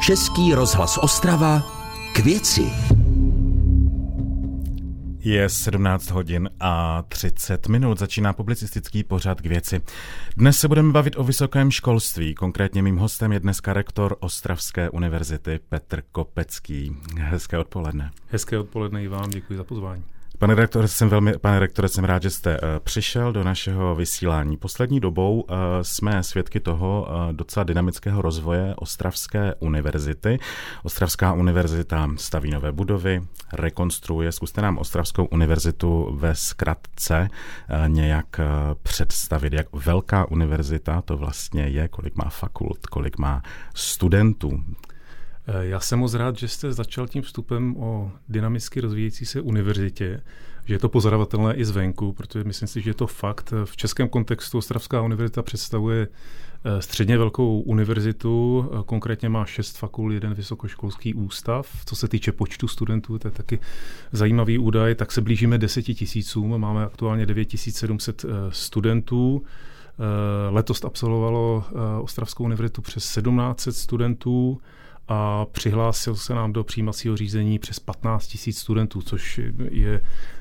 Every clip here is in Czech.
Český rozhlas Ostrava k věci. Je 17 hodin a 30 minut. Začíná publicistický pořad k věci. Dnes se budeme bavit o vysokém školství. Konkrétně mým hostem je dneska rektor Ostravské univerzity Petr Kopecký. Hezké odpoledne. Hezké odpoledne i vám, děkuji za pozvání. Pane rektore, jsem velmi, pane rektore, jsem rád, že jste uh, přišel do našeho vysílání. Poslední dobou uh, jsme svědky toho uh, docela dynamického rozvoje Ostravské univerzity. Ostravská univerzita staví nové budovy, rekonstruuje. Zkuste nám Ostravskou univerzitu ve zkratce nějak představit, jak velká univerzita to vlastně je, kolik má fakult, kolik má studentů. Já jsem moc rád, že jste začal tím vstupem o dynamicky rozvíjející se univerzitě, že je to pozorovatelné i zvenku, protože myslím si, že je to fakt. V českém kontextu Ostravská univerzita představuje eh, středně velkou univerzitu, eh, konkrétně má šest fakult, jeden vysokoškolský ústav. Co se týče počtu studentů, to je taky zajímavý údaj, tak se blížíme deseti tisícům, máme aktuálně 9700 eh, studentů. Letos absolvovalo Ostravskou univerzitu přes 1700 studentů a přihlásil se nám do přijímacího řízení přes 15 tisíc studentů, což je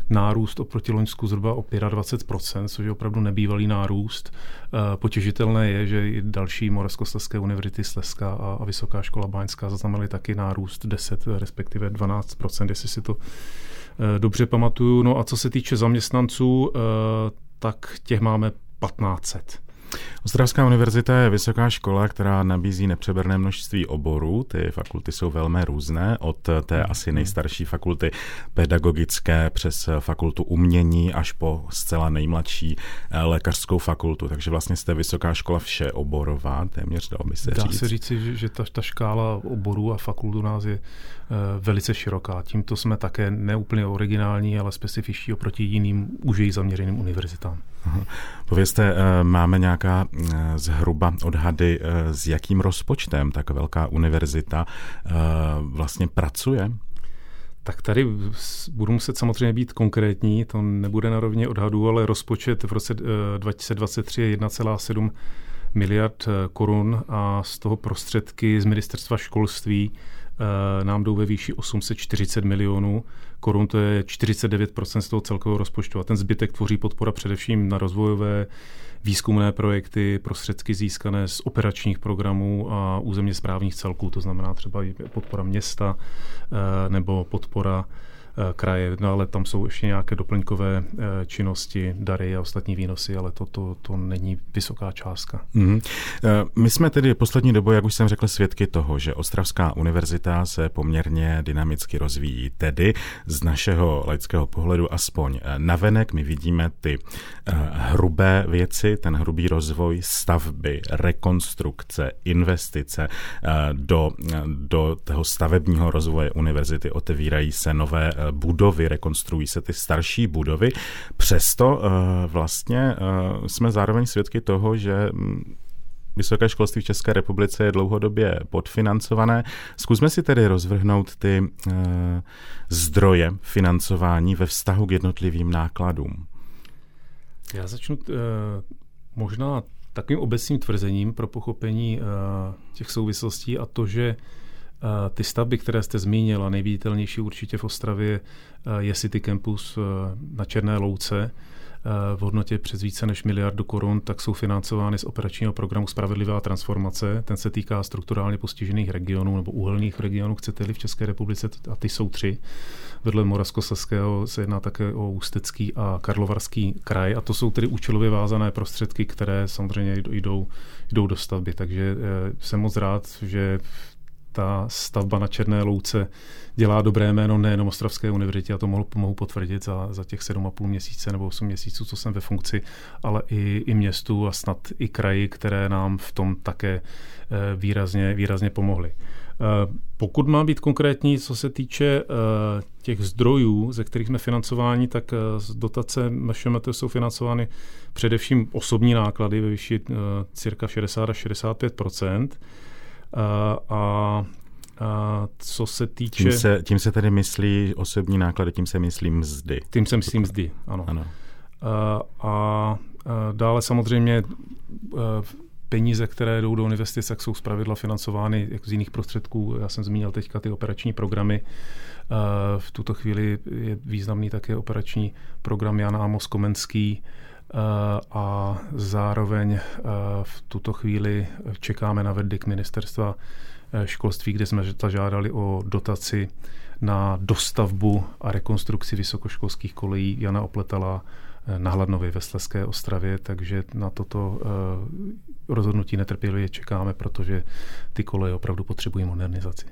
nárůst oproti Loňsku zhruba o 25%, což je opravdu nebývalý nárůst. Eh, potěžitelné je, že i další Moravskoslezské univerzity Slezská a Vysoká škola Báňská zaznamenaly taky nárůst 10, respektive 12%, jestli si to eh, dobře pamatuju. No a co se týče zaměstnanců, eh, tak těch máme 1500. Ostravská univerzita je vysoká škola, která nabízí nepřeberné množství oborů. Ty fakulty jsou velmi různé, od té hmm. asi nejstarší fakulty pedagogické přes fakultu umění až po zcela nejmladší eh, lékařskou fakultu. Takže vlastně jste vysoká škola všeoborová, téměř dalo by se Dá říct. se říci, že ta, ta škála oborů a fakultu nás je uh, velice široká. Tímto jsme také neúplně originální, ale specifičtí oproti jiným užej zaměřeným univerzitám. Povězte, eh, máme nějaká eh, zhruba odhady, eh, s jakým rozpočtem tak velká univerzita vlastně pracuje? Tak tady budu muset samozřejmě být konkrétní, to nebude na rovně odhadů, ale rozpočet v roce 2023 je 1,7 miliard korun a z toho prostředky z ministerstva školství nám jdou ve výši 840 milionů korun, to je 49% z toho celkového rozpočtu. A ten zbytek tvoří podpora především na rozvojové výzkumné projekty, prostředky získané z operačních programů a územně správních celků, to znamená třeba podpora města eh, nebo podpora Eh, kraje, no ale tam jsou ještě nějaké doplňkové eh, činnosti, dary a ostatní výnosy, ale to, to, to není vysoká částka. Mm-hmm. My jsme tedy poslední dobou, jak už jsem řekl, svědky toho, že Ostravská univerzita se poměrně dynamicky rozvíjí. Tedy z našeho laického pohledu aspoň navenek my vidíme ty hrubé věci, ten hrubý rozvoj stavby, rekonstrukce, investice do, do toho stavebního rozvoje univerzity, otevírají se nové budovy, rekonstruují se ty starší budovy. Přesto eh, vlastně eh, jsme zároveň svědky toho, že mm, Vysoké školství v České republice je dlouhodobě podfinancované. Zkusme si tedy rozvrhnout ty uh, zdroje financování ve vztahu k jednotlivým nákladům. Já začnu uh, možná takovým obecným tvrzením pro pochopení těch souvislostí a to, že ty stavby, které jste zmínila, nejviditelnější určitě v Ostravě je City Campus na Černé louce v hodnotě přes více než miliardu korun, tak jsou financovány z operačního programu Spravedlivá transformace. Ten se týká strukturálně postižených regionů nebo uhelných regionů, chcete-li v České republice, a ty jsou tři. Vedle Moravskoslezského se jedná také o Ústecký a Karlovarský kraj a to jsou tedy účelově vázané prostředky, které samozřejmě jdou, jdou do stavby. Takže eh, jsem moc rád, že ta stavba na Černé louce dělá dobré jméno nejenom Ostravské univerzitě, a to mohu, mohu potvrdit za, za těch 7,5 měsíce nebo 8 měsíců, co jsem ve funkci, ale i, i městu a snad i kraji, které nám v tom také eh, výrazně, výrazně pomohly. Eh, pokud má být konkrétní, co se týče eh, těch zdrojů, ze kterých jsme financováni, tak z dotace MŠMT jsou financovány především osobní náklady ve výši cirka 60 až 65 a a co se týče... Tím se, tím se tedy myslí osobní náklady, tím se myslí mzdy. Tím se myslí mzdy, ano. ano. A, a dále samozřejmě peníze, které jdou do investic, tak jsou zpravidla financovány jako z jiných prostředků. Já jsem zmínil teďka ty operační programy. V tuto chvíli je významný také operační program Jan Amos Komenský, a zároveň v tuto chvíli čekáme na verdikt ministerstva školství, kde jsme zažádali o dotaci na dostavbu a rekonstrukci vysokoškolských kolejí Jana Opletala eh, na Hladnově ve Sleské Ostravě, takže na toto eh, rozhodnutí netrpělivě čekáme, protože ty koleje opravdu potřebují modernizaci.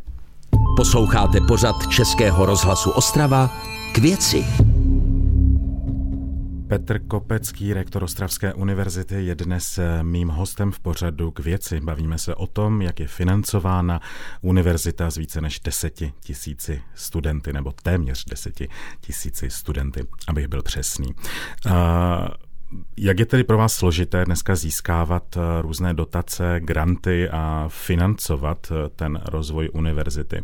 Posloucháte pořad Českého rozhlasu Ostrava k věci. Petr Kopecký, rektor Ostravské univerzity, je dnes eh, mým hostem v pořadu k věci. Bavíme se o tom, jak je financována univerzita z více než deseti tisíci studenty, nebo téměř deseti tisíci studenty, abych byl přesný. Jak je tedy pro vás složité dneska získávat eh, různé dotace, granty a financovat eh, ten rozvoj univerzity?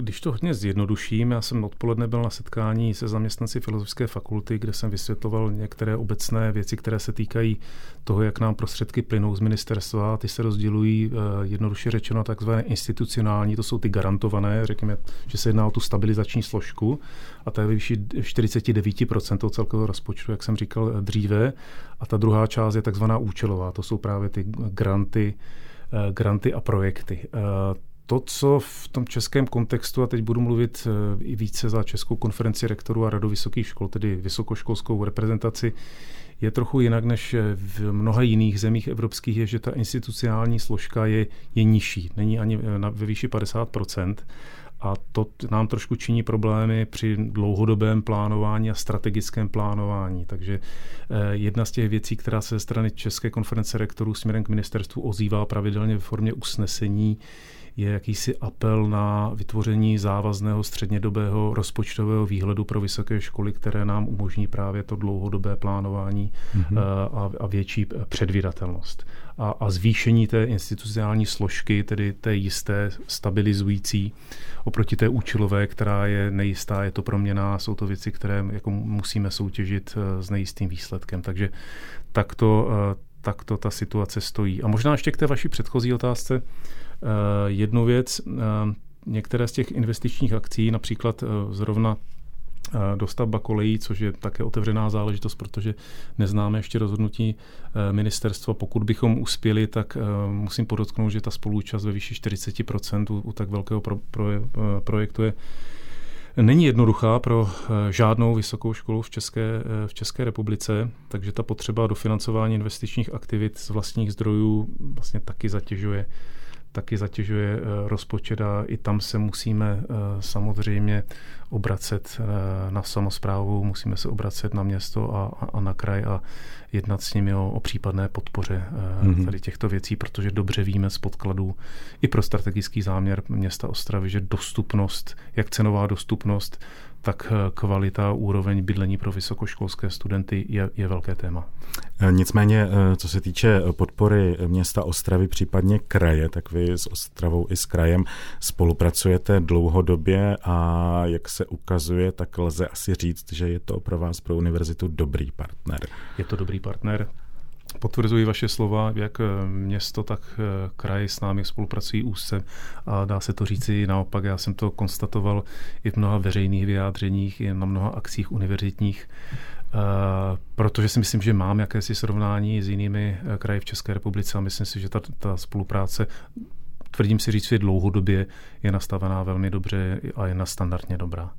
Když to hodně zjednoduším, já jsem odpoledne byl na setkání se zaměstnanci Filozofické fakulty, kde jsem vysvětloval některé obecné věci, které se týkají toho, jak nám prostředky plynou z ministerstva. Ty se rozdělují eh, jednoduše řečeno takzvané institucionální, to jsou ty garantované, řekněme, že se jedná o tu stabilizační složku a ta je výši 49% toho celkového rozpočtu, jak jsem říkal eh, dříve. A ta druhá část je takzvaná účelová, to jsou právě ty granty, eh, granty a projekty to, co v tom českém kontextu, a teď budu mluvit eh, i více za Českou konferenci rektorů a radu vysokých škol, tedy vysokoškolskou reprezentaci, je trochu jinak než v mnoha jiných zemích evropských, je, že ta institucionální složka je, je nižší, není ani eh, na, ve výši 50% a to nám trošku činí problémy při dlouhodobém plánování a strategickém plánování. Takže eh, jedna z těch věcí, která se ze strany České konference rektorů směrem k ministerstvu ozývá pravidelně ve formě usnesení, je jakýsi apel na vytvoření závazného střednědobého rozpočtového výhledu pro vysoké školy, které nám umožní právě to dlouhodobé plánování mm-hmm. a, a větší předvídatelnost. A, a zvýšení té institucionální složky, tedy té jisté stabilizující oproti té účelové, která je nejistá, je to proměná, jsou to věci, které jako musíme soutěžit eh, s nejistým výsledkem. Takže takto, takto ta situace stojí. A možná ještě k té vaší předchozí otázce. Eh, jednu věc, eh, některé z těch investičních akcí, například eh, zrovna dostavba kolejí, což je také otevřená záležitost, protože neznáme ještě rozhodnutí ministerstva. Pokud bychom uspěli, tak musím podotknout, že ta spolúčast ve výši 40% u, tak velkého pro, pro, projektu je není jednoduchá pro žádnou vysokou školu v České, v České republice, takže ta potřeba dofinancování investičních aktivit z vlastních zdrojů vlastně taky zatěžuje taky zatěžuje eh, rozpočet a i tam se musíme eh, samozřejmě obracet eh, na samozprávu, musíme se obracet na město a, a na kraj a jednat s nimi o, o případné podpoře mm-hmm. tady těchto věcí, protože dobře víme z podkladů i pro strategický záměr města Ostravy, že dostupnost, jak cenová dostupnost, tak eh, kvalita, úroveň bydlení pro vysokoškolské studenty je, je velké téma. Eh, nicméně, eh, co se týče podpory města Ostravy, případně kraje, tak vy s Ostravou i s krajem spolupracujete dlouhodobě a jak se ukazuje, tak lze asi říct, že je to pro vás, pro univerzitu, dobrý partner. Je to dobrý partner. Potvrzuji vaše slova, jak eh, město, tak eh, kraj s námi spolupracují úzce a dá se to říci naopak. Já jsem to konstatoval i v mnoha veřejných vyjádřeních, i na mnoha akcích univerzitních, eh, protože si myslím, že mám jakési srovnání s jinými kraji v České republice a myslím si, že ta, ta spolupráce tvrdím si říct, že dlouhodobě je nastavená velmi dobře a je na standardně dobrá.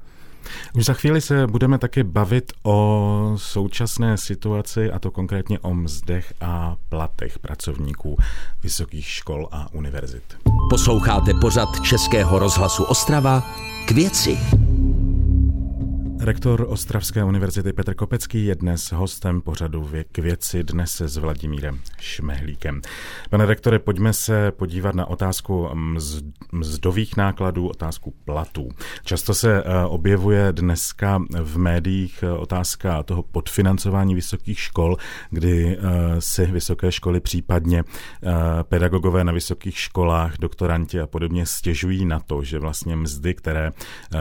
Už za chvíli se budeme taky bavit o současné situaci, a to konkrétně o mzdech a platech pracovníků vysokých škol a univerzit. Posloucháte pořad Českého rozhlasu Ostrava k věci. Rektor Ostravské univerzity Petr Kopecký je dnes hostem pořadu k věci dnes s Vladimírem Šmehlíkem. Pane rektore, pojďme se podívat na otázku mzdových nákladů, otázku platů. Často se eh, objevuje dneska v médiích eh, otázka toho podfinancování vysokých škol, kdy eh, si vysoké školy, případně pedagogové na vysokých školách, doktoranti a podobně stěžují na to, že vlastně mzdy, které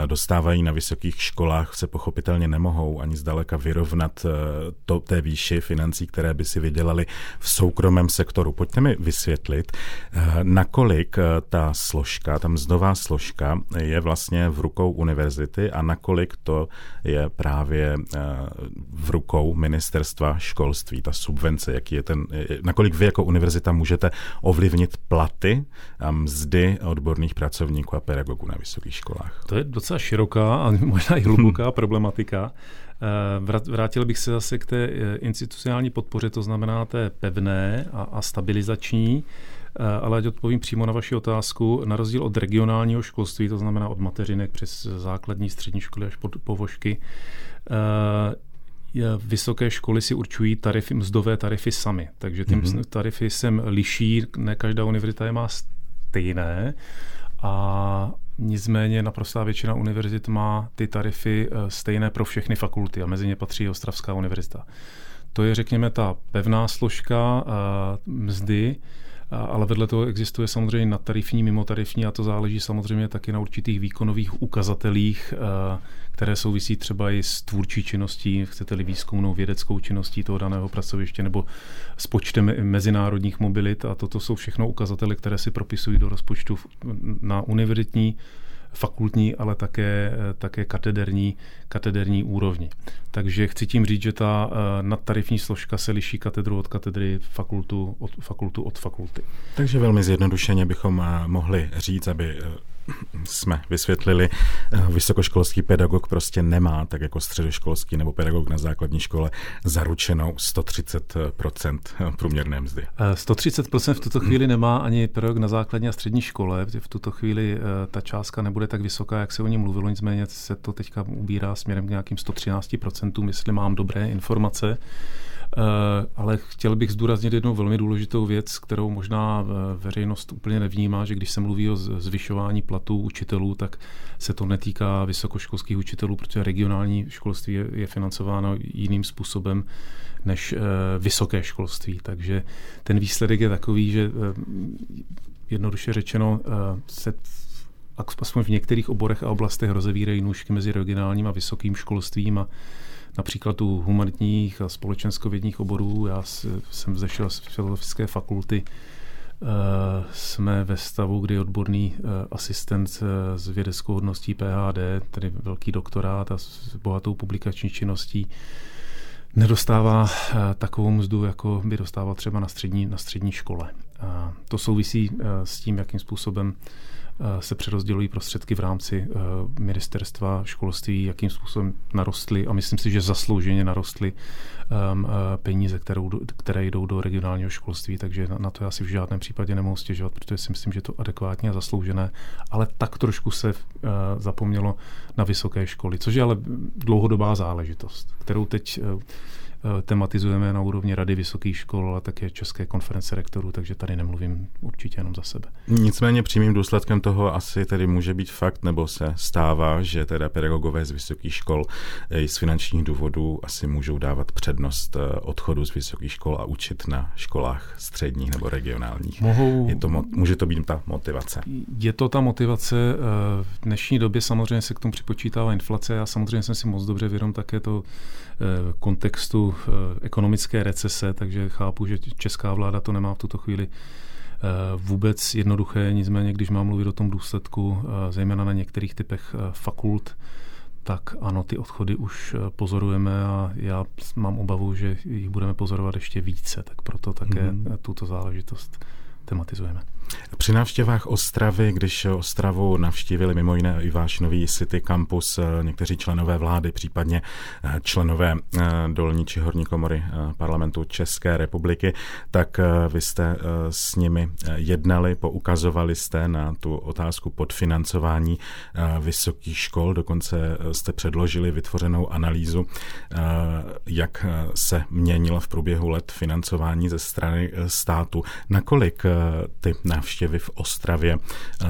dostávají na vysokých školách, se pochopitelně nemohou ani zdaleka vyrovnat to, té výši financí, které by si vydělali v soukromém sektoru. Pojďte mi vysvětlit, nakolik ta složka, ta mzdová složka je vlastně v rukou univerzity a nakolik to je právě v rukou ministerstva školství, ta subvence, jaký je ten, nakolik vy jako univerzita můžete ovlivnit platy a mzdy odborných pracovníků a pedagogů na vysokých školách? To je docela široká a možná i hluboká problematika. Eh, vrátil bych se zase k té eh, institucionální podpoře, to znamená té pevné a, a stabilizační, eh, ale ať odpovím přímo na vaši otázku, na rozdíl od regionálního školství, to znamená od mateřinek přes základní, střední školy až po povožky, vysoké školy si určují tarify, mzdové tarify sami. Takže ty mm-hmm. tarify se liší, ne každá univerzita je má stejné a nicméně naprostá většina univerzit má ty tarify eh, stejné pro všechny fakulty a mezi ně patří Ostravská univerzita. To je, řekněme, ta pevná složka eh, mzdy, ale vedle toho existuje samozřejmě nadtarifní, mimotarifní a to záleží samozřejmě taky na určitých výkonových ukazatelích, eh, které souvisí třeba i s tvůrčí činností, chcete-li výzkumnou vědeckou činností toho daného pracoviště nebo s počtem mezinárodních mobilit. A toto jsou všechno ukazatele, které si propisují do rozpočtu na univerzitní fakultní, ale také, také katederní, katederní úrovni. Takže chci tím říct, že ta eh, nadtarifní složka se liší katedru od katedry, fakultu od, fakultu od fakulty. Takže velmi zjednodušeně bychom eh, mohli říct, aby eh, jsme vysvětlili, eh, vysokoškolský pedagog prostě nemá, tak jako středoškolský nebo pedagog na základní škole, zaručenou 130% průměrné mzdy. 130% v tuto chvíli nemá ani pedagog na základní a střední škole. V tuto chvíli eh, ta částka nebude tak vysoká, jak se o ní mluvilo, nicméně se to teďka ubírá směrem k nějakým 113%, jestli mám dobré informace. Eh, ale chtěl bych zdůraznit jednu velmi důležitou věc, kterou možná veřejnost úplně nevnímá, že když se mluví o zvyšování platů učitelů, tak se to netýká vysokoškolských učitelů, protože regionální školství je, financováno jiným způsobem než eh, vysoké školství. Takže ten výsledek je takový, že eh, jednoduše řečeno se aspoň v některých oborech a oblastech rozevírají nůžky mezi regionálním a vysokým školstvím a například u humanitních a společenskovědních oborů. Já jsem vzešel z filozofické fakulty, eh, jsme ve stavu, kdy odborný eh, asistent eh, s vědeckou hodností PhD, tedy velký doktorát a s bohatou publikační činností, nedostává takovou mzdu, jako by dostával třeba na střední, na střední škole. A to souvisí s tím, jakým způsobem se přerozdělují prostředky v rámci eh, ministerstva školství, jakým způsobem narostly a myslím si, že zaslouženě narostly ehm, eh, peníze, kterou, které jdou do regionálního školství, takže na to já si v žádném případě nemohu stěžovat, protože si myslím, že to adekvátně a zasloužené, ale tak trošku se zapomnělo na vysoké školy, což je ale dlouhodobá záležitost, kterou teď Eh, tematizujeme na úrovni Rady vysokých škol, ale také České konference rektorů, takže tady nemluvím určitě jenom za sebe. Nicméně přímým důsledkem toho asi tedy může být fakt, nebo se stává, že teda pedagogové z vysokých škol eh, z finančních důvodů asi můžou dávat přednost eh, odchodu z vysokých škol a učit na školách středních nebo regionálních. Mohou... Je to, může to být ta motivace? Je to ta motivace. V dnešní době samozřejmě se k tomu připočítává inflace. Já samozřejmě jsem si moc dobře vědom také to kontextu Eh, ekonomické recese, takže chápu, že česká vláda to nemá v tuto chvíli eh, vůbec jednoduché, nicméně když mám mluvit o tom důsledku, eh, zejména na některých typech fakult, tak ano, ty odchody už pozorujeme a já mám obavu, že jich budeme pozorovat ještě více, tak proto také mm-hmm. tuto záležitost tematizujeme. Při návštěvách Ostravy, když Ostravu navštívili mimo jiné i váš nový City Campus, eh, někteří členové vlády, případně eh, členové eh, dolní či horní komory parlamentu České republiky, tak vy jste s nimi jednali, poukazovali jste na tu otázku podfinancování vysokých škol, dokonce jste předložili vytvořenou analýzu, jak se měnilo v průběhu let financování ze strany státu. Nakolik ty návštěvy v Ostravě eh,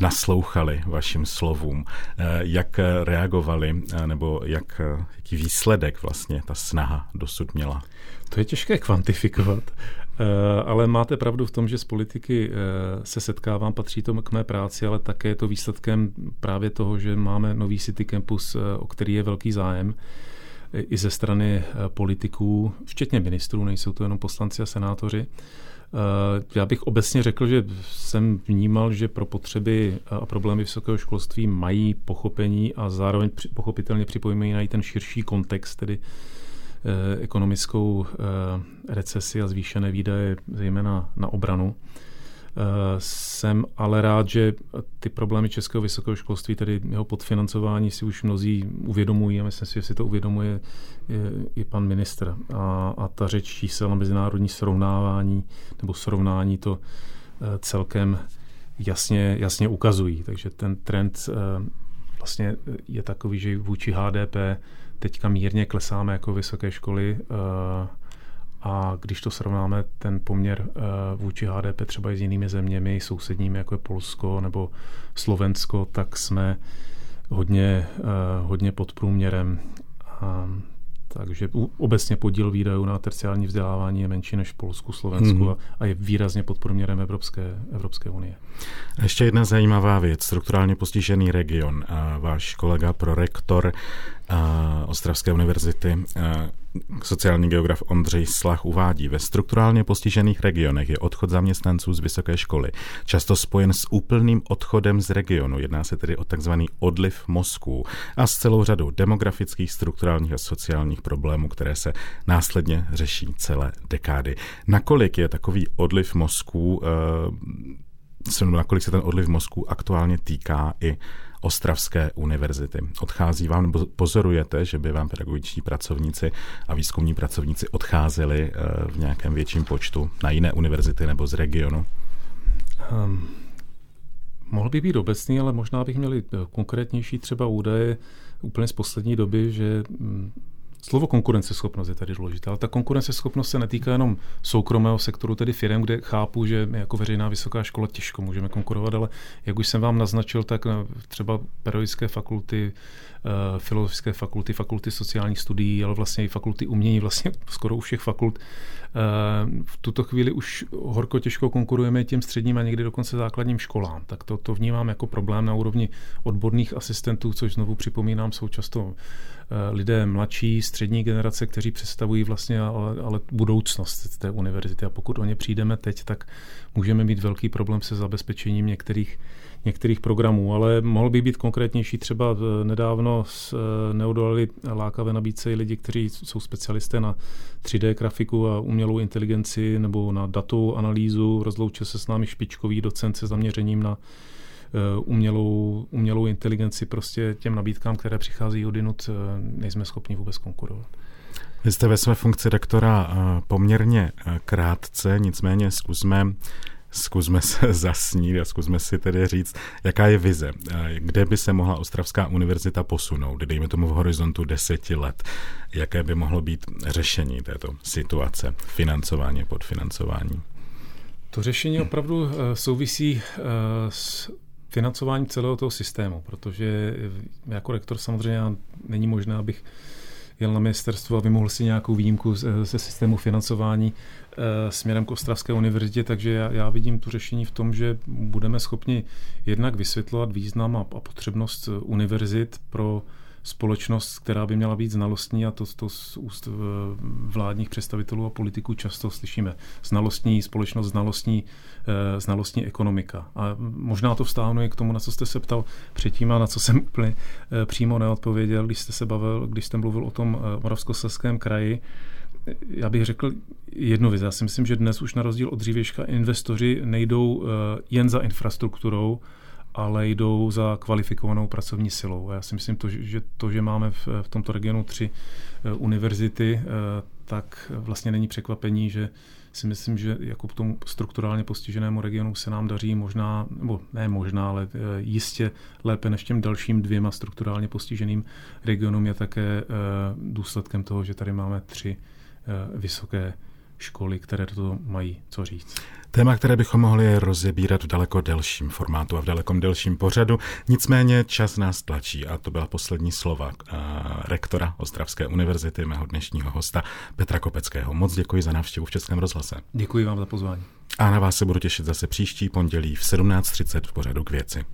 naslouchali vašim slovům, eh, jak reagovali, eh, nebo jak, jaký výsledek vlastně ta snaha dosud měla? To je těžké kvantifikovat. ale máte pravdu v tom, že z politiky se setkávám, patří to k mé práci, ale také je to výsledkem právě toho, že máme nový City Campus, o který je velký zájem i ze strany politiků, včetně ministrů, nejsou to jenom poslanci a senátoři. Eh, já bych obecně řekl, že jsem vnímal, že pro potřeby a problémy vysokého školství mají pochopení a zároveň pochopitelně připojímají na ten širší kontext, tedy eh, ekonomickou eh, recesi a zvýšené výdaje, zejména na obranu. Jsem ale rád, že ty problémy českého vysokého školství, tedy jeho podfinancování, si už mnozí uvědomují a myslím si, že si to uvědomuje i pan ministr. A, a ta řeč čísel a mezinárodní srovnávání nebo srovnání to eh, celkem jasně, jasně ukazují. Takže ten trend eh, vlastně je takový, že vůči HDP teďka mírně klesáme jako vysoké školy eh, a když to srovnáme ten poměr vůči HDP třeba i s jinými zeměmi, sousedními, jako je Polsko nebo Slovensko, tak jsme hodně, hodně pod průměrem. Takže obecně podíl výdajů na terciální vzdělávání je menší než v Polsku, Slovensku mm-hmm. a je výrazně pod průměrem Evropské, Evropské unie. Ještě jedna zajímavá věc. Strukturálně postižený region. A váš kolega, prorektor a Ostravské univerzity, sociální geograf Ondřej Slach uvádí, ve strukturálně postižených regionech je odchod zaměstnanců z vysoké školy často spojen s úplným odchodem z regionu. Jedná se tedy o takzvaný odliv mozků a s celou řadou demografických, strukturálních a sociálních problémů, které se následně řeší celé dekády. Nakolik je takový odliv mozků nakolik se ten odliv mozku aktuálně týká i Ostravské univerzity. Odchází vám, nebo pozorujete, že by vám pedagogičtí pracovníci a výzkumní pracovníci odcházeli eh, v nějakém větším počtu na jiné univerzity nebo z regionu? Um, mohl by být obecný, ale možná bych měli eh, konkrétnější třeba údaje úplně z poslední doby, že mm, Slovo konkurenceschopnost je tady důležité, ale ta konkurenceschopnost se netýká jenom soukromého sektoru, tedy firm, kde chápu, že jako veřejná vysoká škola těžko můžeme konkurovat, ale jak už jsem vám naznačil, tak eh, třeba pedagogické fakulty, filozofické fakulty, fakulty sociálních studií, ale vlastně i fakulty umění, vlastně skoro u všech fakult. Eh, v tuto chvíli už horko těžko konkurujeme těm středním a někdy dokonce základním školám. Tak to, to vnímám jako problém na úrovni odborných asistentů, což znovu připomínám, jsou často lidé mladší, střední generace, kteří představují vlastně ale, ale budoucnost té univerzity. A pokud o ně přijdeme teď, tak můžeme mít velký problém se zabezpečením některých, některých programů. Ale mohl by být konkrétnější. Třeba nedávno eh, neodolali lákavé nabídce i lidi, kteří jsou specialisté na 3D grafiku a umělou inteligenci nebo na datovou analýzu. Rozloučil se s námi špičkový docent se zaměřením na Eh, umělou, umělou inteligenci prostě těm nabídkám, které přichází odinut, eh, nejsme schopni vůbec konkurovat. Vy jste ve své funkci rektora eh, poměrně krátce, nicméně zkusme zkusme se zasnít a zkusme si tedy říct, jaká je vize, kde by se mohla Ostravská univerzita posunout, dejme tomu v horizontu deseti let, jaké by mohlo být řešení této situace, financování, podfinancování. To řešení opravdu souvisí s financování celého toho systému, protože jako rektor samozřejmě není možné, abych jel na ministerstvo a vymohl si nějakou výjimku ze, systému financování směrem k Ostravské univerzitě, takže já, já vidím tu řešení v tom, že budeme schopni jednak vysvětlovat význam a, a potřebnost univerzit pro společnost, která by měla být znalostní a to, to z úst eh, vládních představitelů a politiků často slyšíme. Znalostní společnost, znalostní, eh, znalostní ekonomika. A možná to vstáhnu i k tomu, na co jste se ptal předtím a na co jsem úplně eh, přímo neodpověděl, když jste se bavil, když jste mluvil o tom Moravskoslezském kraji. Já bych řekl jednu věc. Já si myslím, že dnes už na rozdíl od dřívějška investoři nejdou jen za infrastrukturou, ale jdou za kvalifikovanou pracovní silou. A já si myslím, to, že to, že máme v, v tomto regionu tři eh, univerzity, eh, tak vlastně není překvapení, že si myslím, že jako k tomu strukturálně postiženému regionu se nám daří možná, nebo ne možná, ale eh, jistě lépe než těm dalším dvěma strukturálně postiženým regionům je také důsledkem toho, že tady máme tři vysoké školy, které to mají co říct. Téma, které bychom mohli rozebírat v daleko delším formátu a v dalekom delším pořadu, nicméně čas nás tlačí a to byla poslední slova uh, rektora Ostravské univerzity, mého dnešního hosta Petra Kopeckého. Moc děkuji za návštěvu v Českém rozhlase. Děkuji vám za pozvání. A na vás se budu těšit zase příští pondělí v 17.30 v pořadu k věci.